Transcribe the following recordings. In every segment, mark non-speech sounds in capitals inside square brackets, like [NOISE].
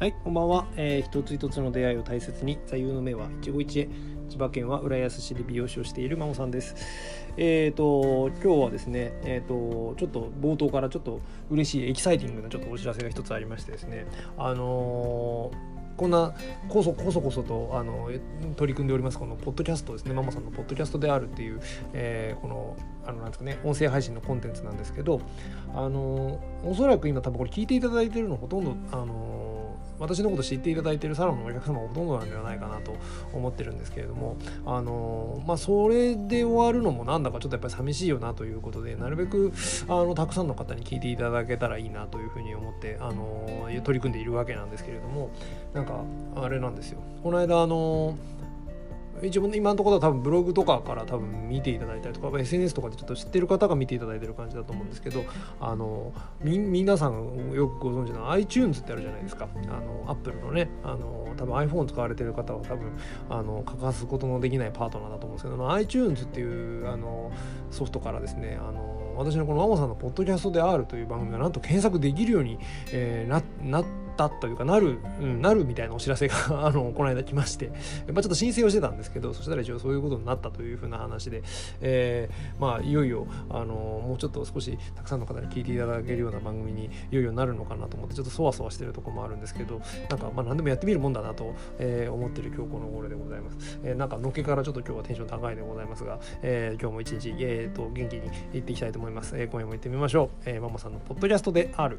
はい、こんばんは、えー一つ一つの出会いを大切に座右の銘は一期一会。千葉県は浦安市で美容師をしているマモさんです。えっ、と今日はですねえっ、とちょっと冒頭からちょっと嬉しいエキサイティングなちょっとお知らせが一つありましてですね。あのこんなこそこそこそとあの取り組んでおりますこのポッドキャストですね。ママさんのポッドキャストであるっていう、えーこのあのなんですかね音声配信のコンテンツなんですけどあのおそらく今多分これ聞いていただいてるのほとんどあの私のこと知っていただいているサロンのお客様がほとんどなんではないかなと思ってるんですけれどもあのまあそれで終わるのもなんだかちょっとやっぱり寂しいよなということでなるべくあのたくさんの方に聞いていただけたらいいなというふうに思ってあの取り組んでいるわけなんですけれどもなんかあれなんですよ。この間あの一応今のところは多分ブログとかから多分見ていただいたりとか SNS とかでちょっと知ってる方が見ていただいてる感じだと思うんですけどあのみ皆さんよくご存知の iTunes ってあるじゃないですか。あの Apple のねあの多分 iPhone 使われてる方は多分あの欠かすことのできないパートナーだと思うんですけどあ iTunes っていうあのソフトからですねあの私のこのマモさんのポッドキャストであるという番組がなんと検索できるように、えーななったというかなる、うん、なるみたいなお知らせが [LAUGHS] あのこの間来まして、まあ、ちょっと申請をしてたんですけどそしたら一応そういうことになったというふうな話で、えーまあいよいよあのもうちょっと少したくさんの方に聞いていただけるような番組にいよいよなるのかなと思ってちょっとそわそわしてるところもあるんですけどなんかまあ何でもやってみるもんだなと、えー思ってる今日この頃でございます、えーなんかのっけからちょっと今日はテンション高いでございますが、えー今日も一日、えー、と元気にいっていきたいと思います、えー今夜も行ってみましょう、えーママさんのポッドキャストである。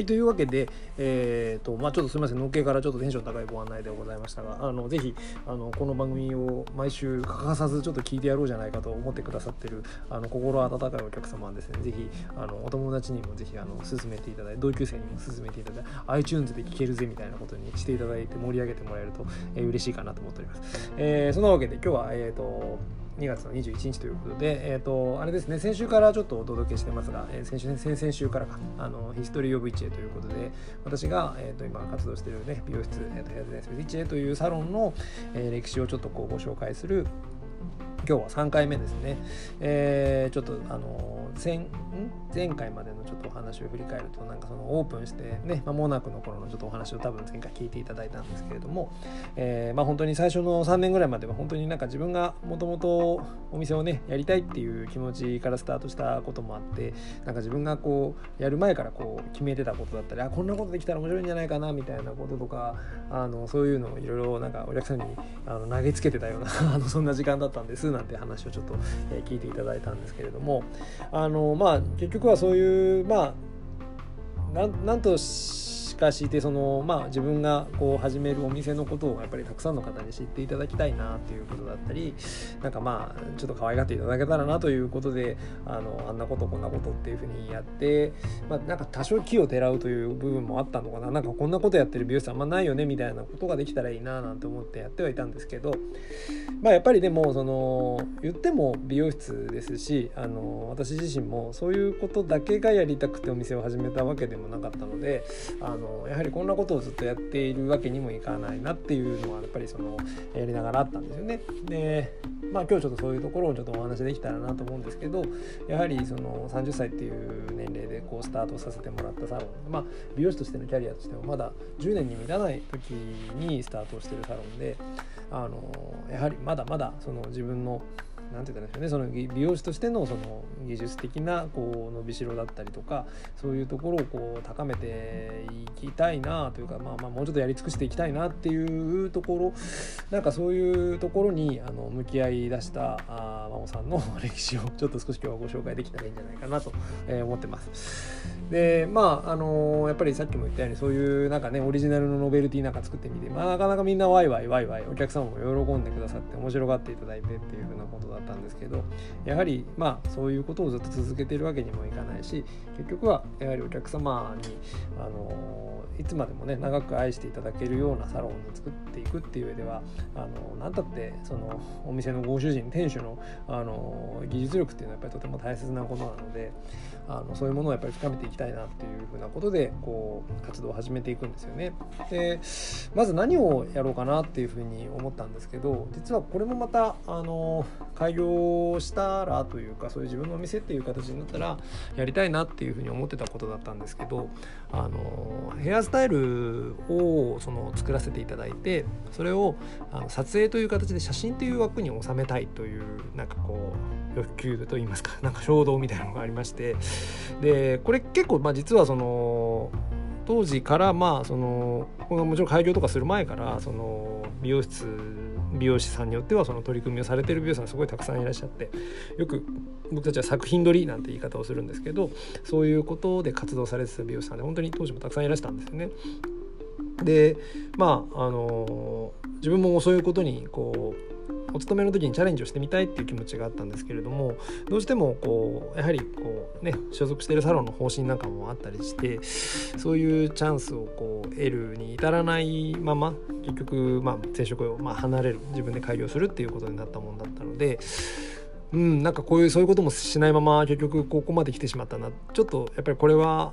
はい、というわけで、えーとまあ、ちょっとすみません、のっけからちょっとテンション高いご案内でございましたが、あのぜひあのこの番組を毎週欠かさずちょっと聞いてやろうじゃないかと思ってくださってるあの心温かいお客様はですね、ぜひあのお友達にもぜひあの勧めていただいて、同級生にも勧めていただいて、iTunes で聞けるぜみたいなことにしていただいて盛り上げてもらえると、えー嬉しいかなと思っております。えーそんなわけで今日は、えーと2月の21日ということで、えー、とあれですね先週からちょっとお届けしてますが、えー先週先々週からかあのヒストリー・オブ・イチエということで私が、えー、と今活動している、ね、美容室、えー、とヘアデザインスイチエというサロンの、えー歴史をちょっとこうご紹介する今日は3回目ですね、えーちょっとあの前前回までのちょっとお話を振り返るとなんかそのオープンしてね間もなくの頃のちょっとお話を多分前回聞いていただいたんですけれども、えーまあ本当に最初の3年ぐらいまでは本当になんか自分がもともとお店をねやりたいっていう気持ちからスタートしたこともあってなんか自分がこうやる前からこう決めてたことだったりあこんなことできたら面白いんじゃないかなみたいなこととかあのそういうのをいろいろなんかお客さんにあの投げつけてたような [LAUGHS] あのそんな時間だったんですなんなんて話をちょっと、えー聞いていただいたんですけれどもあのまあ結局はそういうまあなんなんとしかしてそのまあ自分がこう始めるお店のことをやっぱりたくさんの方に知っていただきたいなっていうことだったりなんかまあちょっと可愛がっていただけたらなということであのあんなことこんなことっていうふうにやってまあなんか多少木をてらうという部分もあったのかな。なんかこんなことやってる美容師さんあんまないよねみたいなことができたらいいななんて思ってやってはいたんですけどまあやっぱりでもその言っても美容室ですしあの私自身もそういうことだけがやりたくてお店を始めたわけでもなかったのであのやはりこんなことをずっとやっているわけにもいかないなっていうのはやっぱりそのやりながらあったんですよね。でまあ今日ちょっとそういうところをちょっとお話できたらなと思うんですけどやはりその30歳っていう年齢でこうスタートさせてもらったサロンまあ美容師としてのキャリアとしてもまだ10年に満たない時にスタートしてるサロンであのやはりまだまだその自分のなんて言ったらいいんでしょうねその美容師としてのその技術的なこう伸びしろだったりとかそういうところをこう高めていきたいなというか、まあ、まあもうちょっとやり尽くしていきたいなっていうところなんかそういうところにあの向き合い出したあ真央さんの歴史をちょっと少し今日はご紹介できたらいいんじゃないかなと、思ってます。でまああのやっぱりさっきも言ったようにそういうなんかねオリジナルのノベルティなんか作ってみて、まあ、なかなかみんなワイワイワイワイお客様も喜んでくださって面白がっていただいてっていうふうなことだったんですけどやはりまあそういうことをずっと続けてるわけにもいかないし結局はやはりお客様にあのいつまでもね長く愛していただけるようなサロンに作っていくっていう上ではあの何だってそのお店のご主人店主のあの技術力っていうのはやっぱりとても大切なことなのであのそういうものをやっぱり深めていきたいなっていうふうなことでこう活動を始めていくんですよね。でまず何をやろうかなっていうふうに思ったんですけど実はこれもまたあの開業したらというかそういう自分のお店っていう形になったらやりたいなっていうふうに思ってたことだったんですけどあのヘアスタイルをその作らせていただいてそれをあの撮影という形で写真という枠に収めたいというなんかこう欲求といいますか [LAUGHS] なんか衝動みたいなのがありましてでこれ結構まあ実はその当時からまあそのもちろん開業とかする前からその美容室美容師さんによってはその取り組みをされてる美容師さんすごいたくさんいらっしゃってよく僕たちは作品撮りなんて言い方をするんですけどそういうことで活動されてた美容師さんで本当に当時もたくさんいらしたんですよね。でまああの自分もそういうことにこうお勤めの時にチャレンジをしてみたいっていう気持ちがあったんですけれどもどうしてもこうやはりこうね所属しているサロンの方針なんかもあったりしてそういうチャンスをこう得るに至らないまま結局まあ転職をま離れる自分で開業するっていうことになったもんだったので。うん、なんかこういうそういうこともしないまま結局ここまで来てしまったなちょっとやっぱりこれは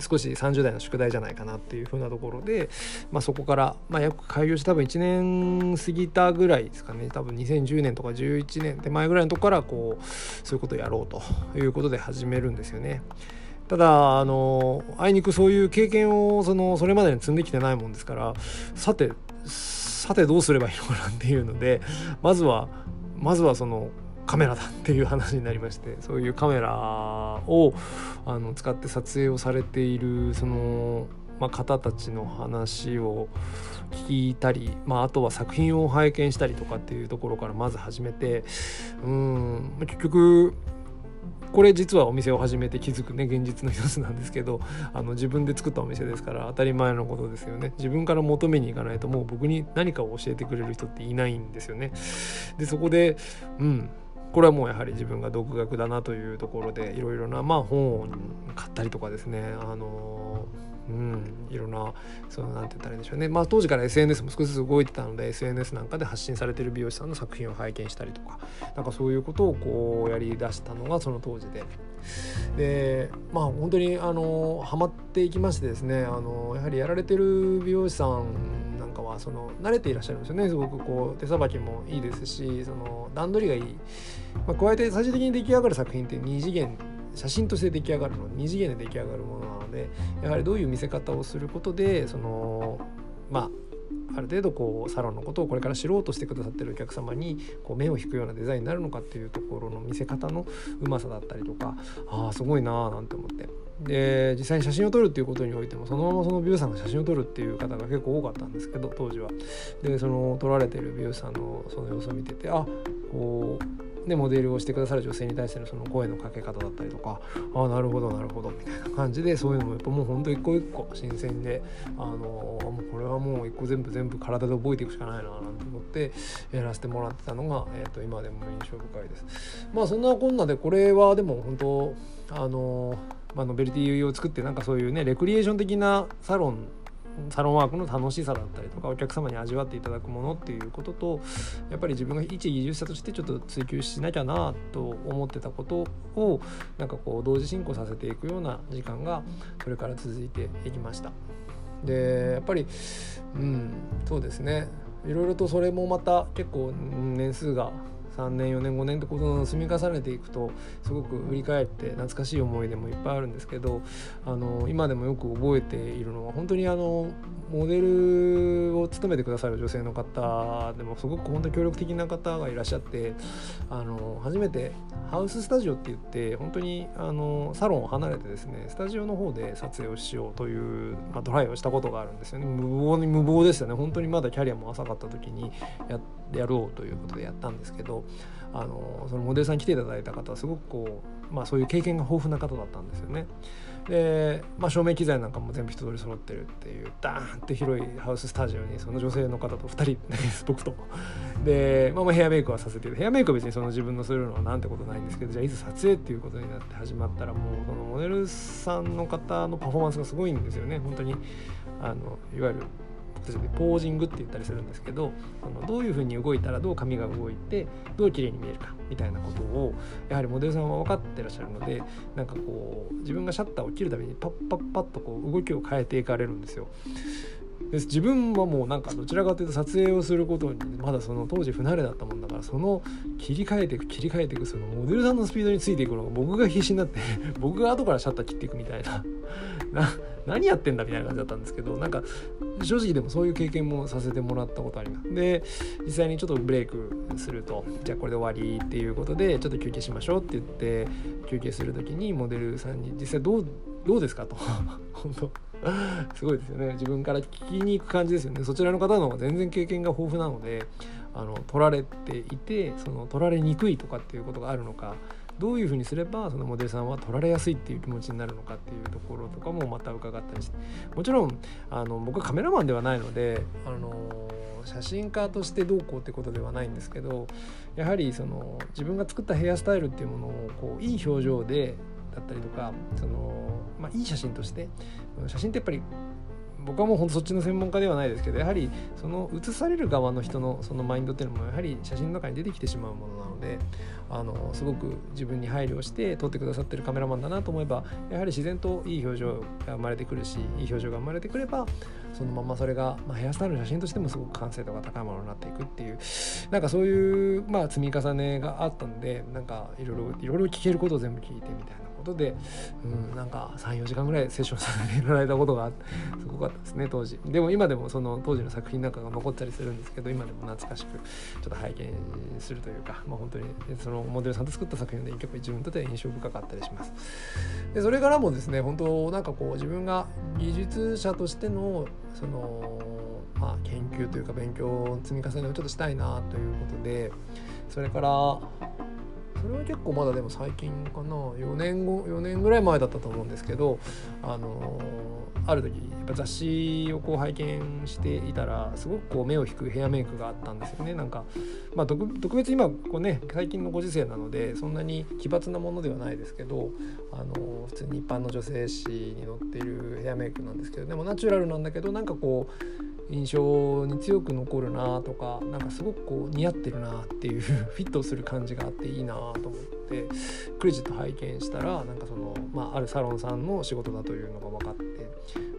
少し30代の宿題じゃないかなっていうふうなところで、まあ、そこから、まあ、約開業して多分1年過ぎたぐらいですかね多分2010年とか11年手前ぐらいのとこからこうそういうことをやろうということで始めるんですよね。ただあのあいにくそういう経験をそのそれまでに積んできてないもんですからさてさてどうすればいいのかなっていうのでまずはまずはそのカメラだっていう話になりましてそういうカメラをあの使って撮影をされているその、まあ、方たちの話を聞いたり、まあ、あとは作品を拝見したりとかっていうところからまず始めてうん結局これ実はお店を始めて気づくね現実の一つなんですけどあの自分で作ったお店ですから当たり前のことですよね。自分から求めに行かないともう僕に何かを教えてくれる人っていないんですよね。でそこでうんこれはもうやはり自分が独学だなというところでいろいろなまあ本を買ったりとかですねあのうん、いろんなそのなんて言ったらいいんでしょうね、まあ、当時から SNS も少しずつ動いてたので SNS なんかで発信されてる美容師さんの作品を拝見したりとかなんかそういうことをこうやりだしたのがその当時で。でまあ本当にあのハマっていきましてですねあのやはりやられてる美容師さんはその慣れていらっしゃるんですよね。すごくこう手さばきもいいですしその段取りがいい、まあ、加えて最終的に出来上がる作品って2次元写真として出来上がるの2次元で出来上がるものなのでやはりどういう見せ方をすることでそのまあある程度こうサロンのことをこれから知ろうとしてくださってるお客様にこう目を引くようなデザインになるのかっていうところの見せ方のうまさだったりとかああすごいなーなんて思って。で実際に写真を撮るっていうことにおいてもそのままその美容師さんが写真を撮るっていう方が結構多かったんですけど当時は。でその撮られてる美容師さんのその様子を見ててあこうでモデルをしてくださる女性に対してのその声のかけ方だったりとかああなるほどなるほどみたいな感じでそういうのもやっぱもうほんと一個一個新鮮であのもうこれはもう一個全部全部体で覚えていくしかないななんて思ってやらせてもらってたのが、えー、と今でも印象深いです。まあそんなこんなでこれはでも本当あのまあ、ノベルティを作ってなんかそういうねレクリエーション的なサロンサロンワークの楽しさだったりとかお客様に味わっていただくものっていうこととやっぱり自分が一移住者としてちょっと追求しなきゃなと思ってたことをなんかこう同時進行させていくような時間がそれから続いていきました。でやっぱりうんそうですねいろいろとそれもまた結構年数が3年4年5年ってことを積み重ねていくとすごく振り返って懐かしい思い出もいっぱいあるんですけどあの今でもよく覚えているのは本当にあのモデルを務めてくださる女性の方でもすごく本当に協力的な方がいらっしゃってあの初めてハウススタジオって言って本当にあのサロンを離れてですねスタジオの方で撮影をしようという、まあ、トライをしたことがあるんですよね。無謀に無謀でしたね。本当にまだキャリアも浅かった時にややろうということでやったんですけどあのそのモデルさんに来ていただいた方はすごくこう、まあ、そういう経験が豊富な方だったんですよね。で、まあ、照明機材なんかも全部一通り揃ってるっていうダーンって広いハウススタジオにその女性の方と2人だけです僕と。で、まあ、まあヘアメイクはさせてヘアメイクは別にその自分のするのはなんてことないんですけどじゃあいざ撮影っていうことになって始まったらもうそのモデルさんの方のパフォーマンスがすごいんですよね本当にあのいわゆるポージングって言ったりするんですけどあのどういうふうに動いたらどう髪が動いてどう綺麗に見えるかみたいなことをやはりモデルさんは分かってらっしゃるのでなんかこう自分がシャッターを切るたびにパッパッパッとこう動きを変えていかれるんですよ。です自分はもうなんかどちらかというと撮影をすることにまだその当時不慣れだったもんだからその切り替えていく切り替えていくそのモデルさんのスピードについていくのが僕が必死になって僕が後からシャッター切っていくみたいな何やってんだみたいな感じだったんですけどなんか正直でもそういう経験もさせてもらったことあります。で実際にちょっとブレイクするとじゃあこれで終わりっていうことでちょっと休憩しましょうって言って休憩する時にモデルさんに実際どうどうですかと。[LAUGHS] 本当すごいですよね。自分から聞きに行く感じですよね。そちらの方の方が全然経験が豊富なのであの取られていてその取られにくいとかっていうことがあるのかどういうふうにすればそのモデルさんは取られやすいっていう気持ちになるのかっていうところとかもまた伺ったりして。もちろんあの僕はカメラマンではないのであの写真家としてどうこうってことではないんですけどやはりその自分が作ったヘアスタイルっていうものをこういい表情でだったりとかその、まあ、いい写真として写真ってやっぱり僕はもうほんとそっちの専門家ではないですけどやはりその写される側の人のそのマインドっていうのもやはり写真の中に出てきてしまうものなのであのすごく自分に配慮して撮ってくださってるカメラマンだなと思えばやはり自然といい表情が生まれてくるしいい表情が生まれてくればそのままそれが、まあ、ヘアスタイルの写真としてもすごく完成度が高いものになっていくっていうなんかそういう、まあ、積み重ねがあったんでなんかいろいろいろいろ聞けることを全部聞いてみたいな。ことで、うん、なんか34時間ぐらいセッションさせていただいたことがすごかったですね当時。でも今でもその当時の作品なんかが残ったりするんですけど今でも懐かしくちょっと拝見するというか、まあ、本当にそのモデルさんと作った作品で結構自分にとっては印象深かったりします。でそれからもですね本当なんかこう自分が技術者としてのそのまあ研究というか勉強を積み重ねをちょっとしたいなということでそれからそれは結構まだでも最近かな。4年後4年ぐらい前だったと思うんですけどあのある時やっぱ雑誌をこう拝見していたらすごくこう目を引くヘアメイクがあったんですよね。なんか、まあ、特別今こうね最近のご時世なのでそんなに奇抜なものではないですけどあの普通に一般の女性誌に載っているヘアメイクなんですけどでもナチュラルなんだけどなんかこう印象に強く残るなとかなんかすごくこう似合ってるなっていう [LAUGHS] フィットする感じがあっていいなと思ってクレジット拝見したらなんかその、まあ、あるサロンさんの仕事だというのが分かって、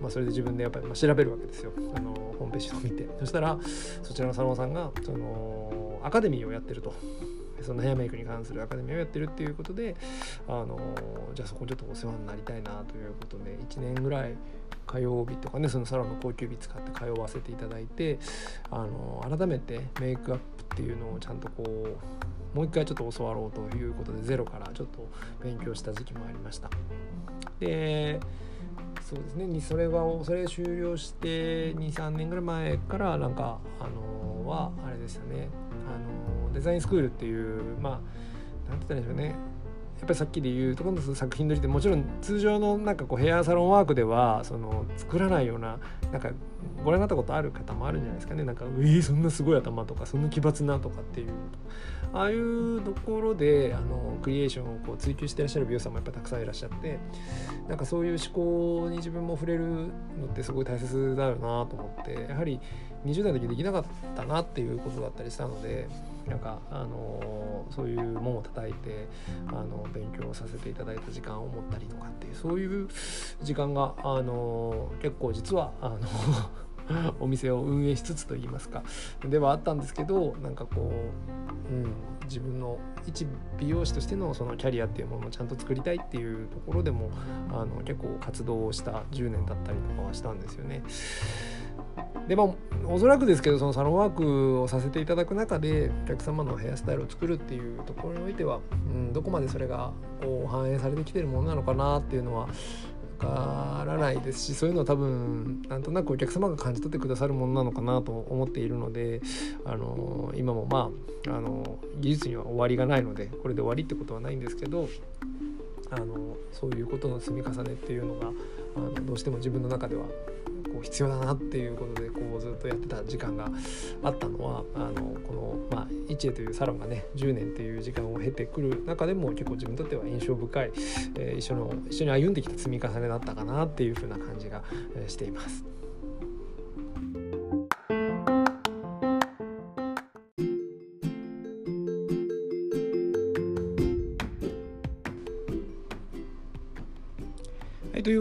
まあ、それで自分でやっぱりま調べるわけですよあのホームページを見てそしたらそちらのサロンさんがそのアカデミーをやってると。そのヘアメイクに関するアカデミーをやってるっていうことであのじゃあそこちょっとお世話になりたいなということで1年ぐらい火曜日とかねそのサロンの高級日使って通わせていただいてあの改めてメイクアップっていうのをちゃんとこうもう一回ちょっと教わろうということでゼロからちょっと勉強した時期もありました。でそうですねそれがそれ終了して23年ぐらい前からなんかあのはあれでしたねあのデザインスクールっていうまあ何て言ったらいいんでしょうね。やっぱりさっきで言うところの作品の時点もちろん通常のなんかこうヘアサロンワークではその作らないようななんかご覧になったことある方もあるんじゃないですかね。なんか「えー、そんなすごい頭とかそんな奇抜な」とかっていうああいうところであのクリエーションをこう追求してらっしゃる美容師さんもやっぱたくさんいらっしゃってなんかそういう思考に自分も触れるのってすごい大切だよなと思ってやはり20代の時できなかったなっていうことだったりしたのでなんかあのそういう門を叩いてあの勉強させていただいた時間を持ったりとかっていうそういう時間があの結構実はあの [LAUGHS] お店を運営しつつといいますかではあったんですけどなんかこう、うん、自分の一美容師としてのそのキャリアっていうものをちゃんと作りたいっていうところでもあの結構活動をした10年だったりとかはしたんですよね。でまあおそらくですけどそのサロンワークをさせていただく中でお客様のヘアスタイルを作るっていうところにおいては、うん、どこまでそれがこう反映されてきてるものなのかなっていうのはからないですしそういうのは多分なんとなくお客様が感じ取ってくださるものなのかなと思っているのであの今もまああの技術には終わりがないのでこれで終わりってことはないんですけどあのそういうことの積み重ねっていうのがあのどうしても自分の中ではこう必要だなっていうことでこうずっとやってた時間があったのはあのこの、まあ、一恵というサロンがね10年という時間を経てくる中でも結構自分にとっては印象深い、えー、一緒の一緒に歩んできた積み重ねだったかなっていうふうな感じがしています。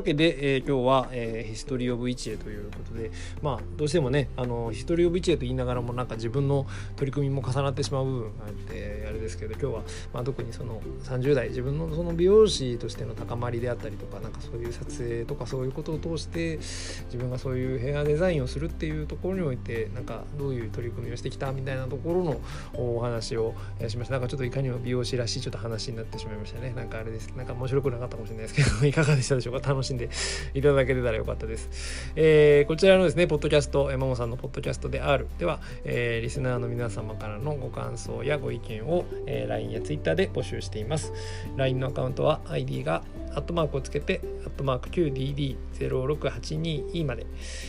わけで、えー、今日は、えー、ヒストリー・オブ・イチエということで、まあ、どうしてもねあのヒストリー・オブ・イチエと言いながらもなんか自分の取り組みも重なってしまう部分があってあれですけど今日は、まあ、特にその30代自分のその美容師としての高まりであったりとかなんかそういう撮影とかそういうことを通して自分がそういうヘアデザインをするっていうところにおいてなんかどういう取り組みをしてきたみたいなところのお話をしました。なんかちょっといかにも美容師らしいちょっと話になってしまいましたね。なんかあれです。なんか面白くなかったかもしれないですけどいかがでしたでしょうか？楽しんで [LAUGHS] いただけてたらよかったです。えー、こちらのですね、ポッドキャスト、マモさんのポッドキャストであるでは、えー、リスナーの皆様からのご感想やご意見を、えー、LINE や Twitter で募集しています。LINE のアカウントは ID がアットマークをつけて、アットマーク 9DD0682E まで。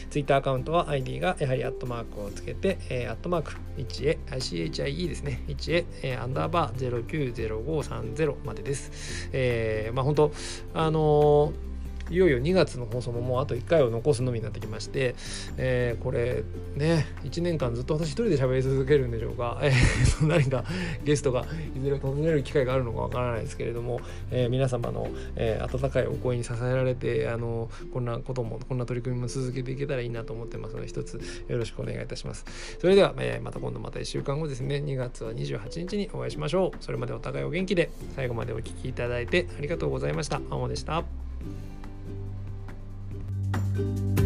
Twitter アカウントは ID がやはりアットマークをつけて、えー、アットマーク 1A、ICHIE ですね。1A、えー、アンダーバー090530までです。えー、まあ本当、あのーいよいよ2月の放送ももうあと1回を残すのみになってきまして、えー、これね1年間ずっと私一人で喋り続けるんでしょうか、えー、[LAUGHS] 何かゲストがいずれ訪ねる機会があるのかわからないですけれども、えー、皆様の、えー、温かいお声に支えられてあのこんなこともこんな取り組みも続けていけたらいいなと思ってますので一つよろしくお願いいたしますそれでは、えー、また今度また1週間後ですね2月は28日にお会いしましょうそれまでお互いお元気で最後までお聴きいただいてありがとうございました。まもでした。you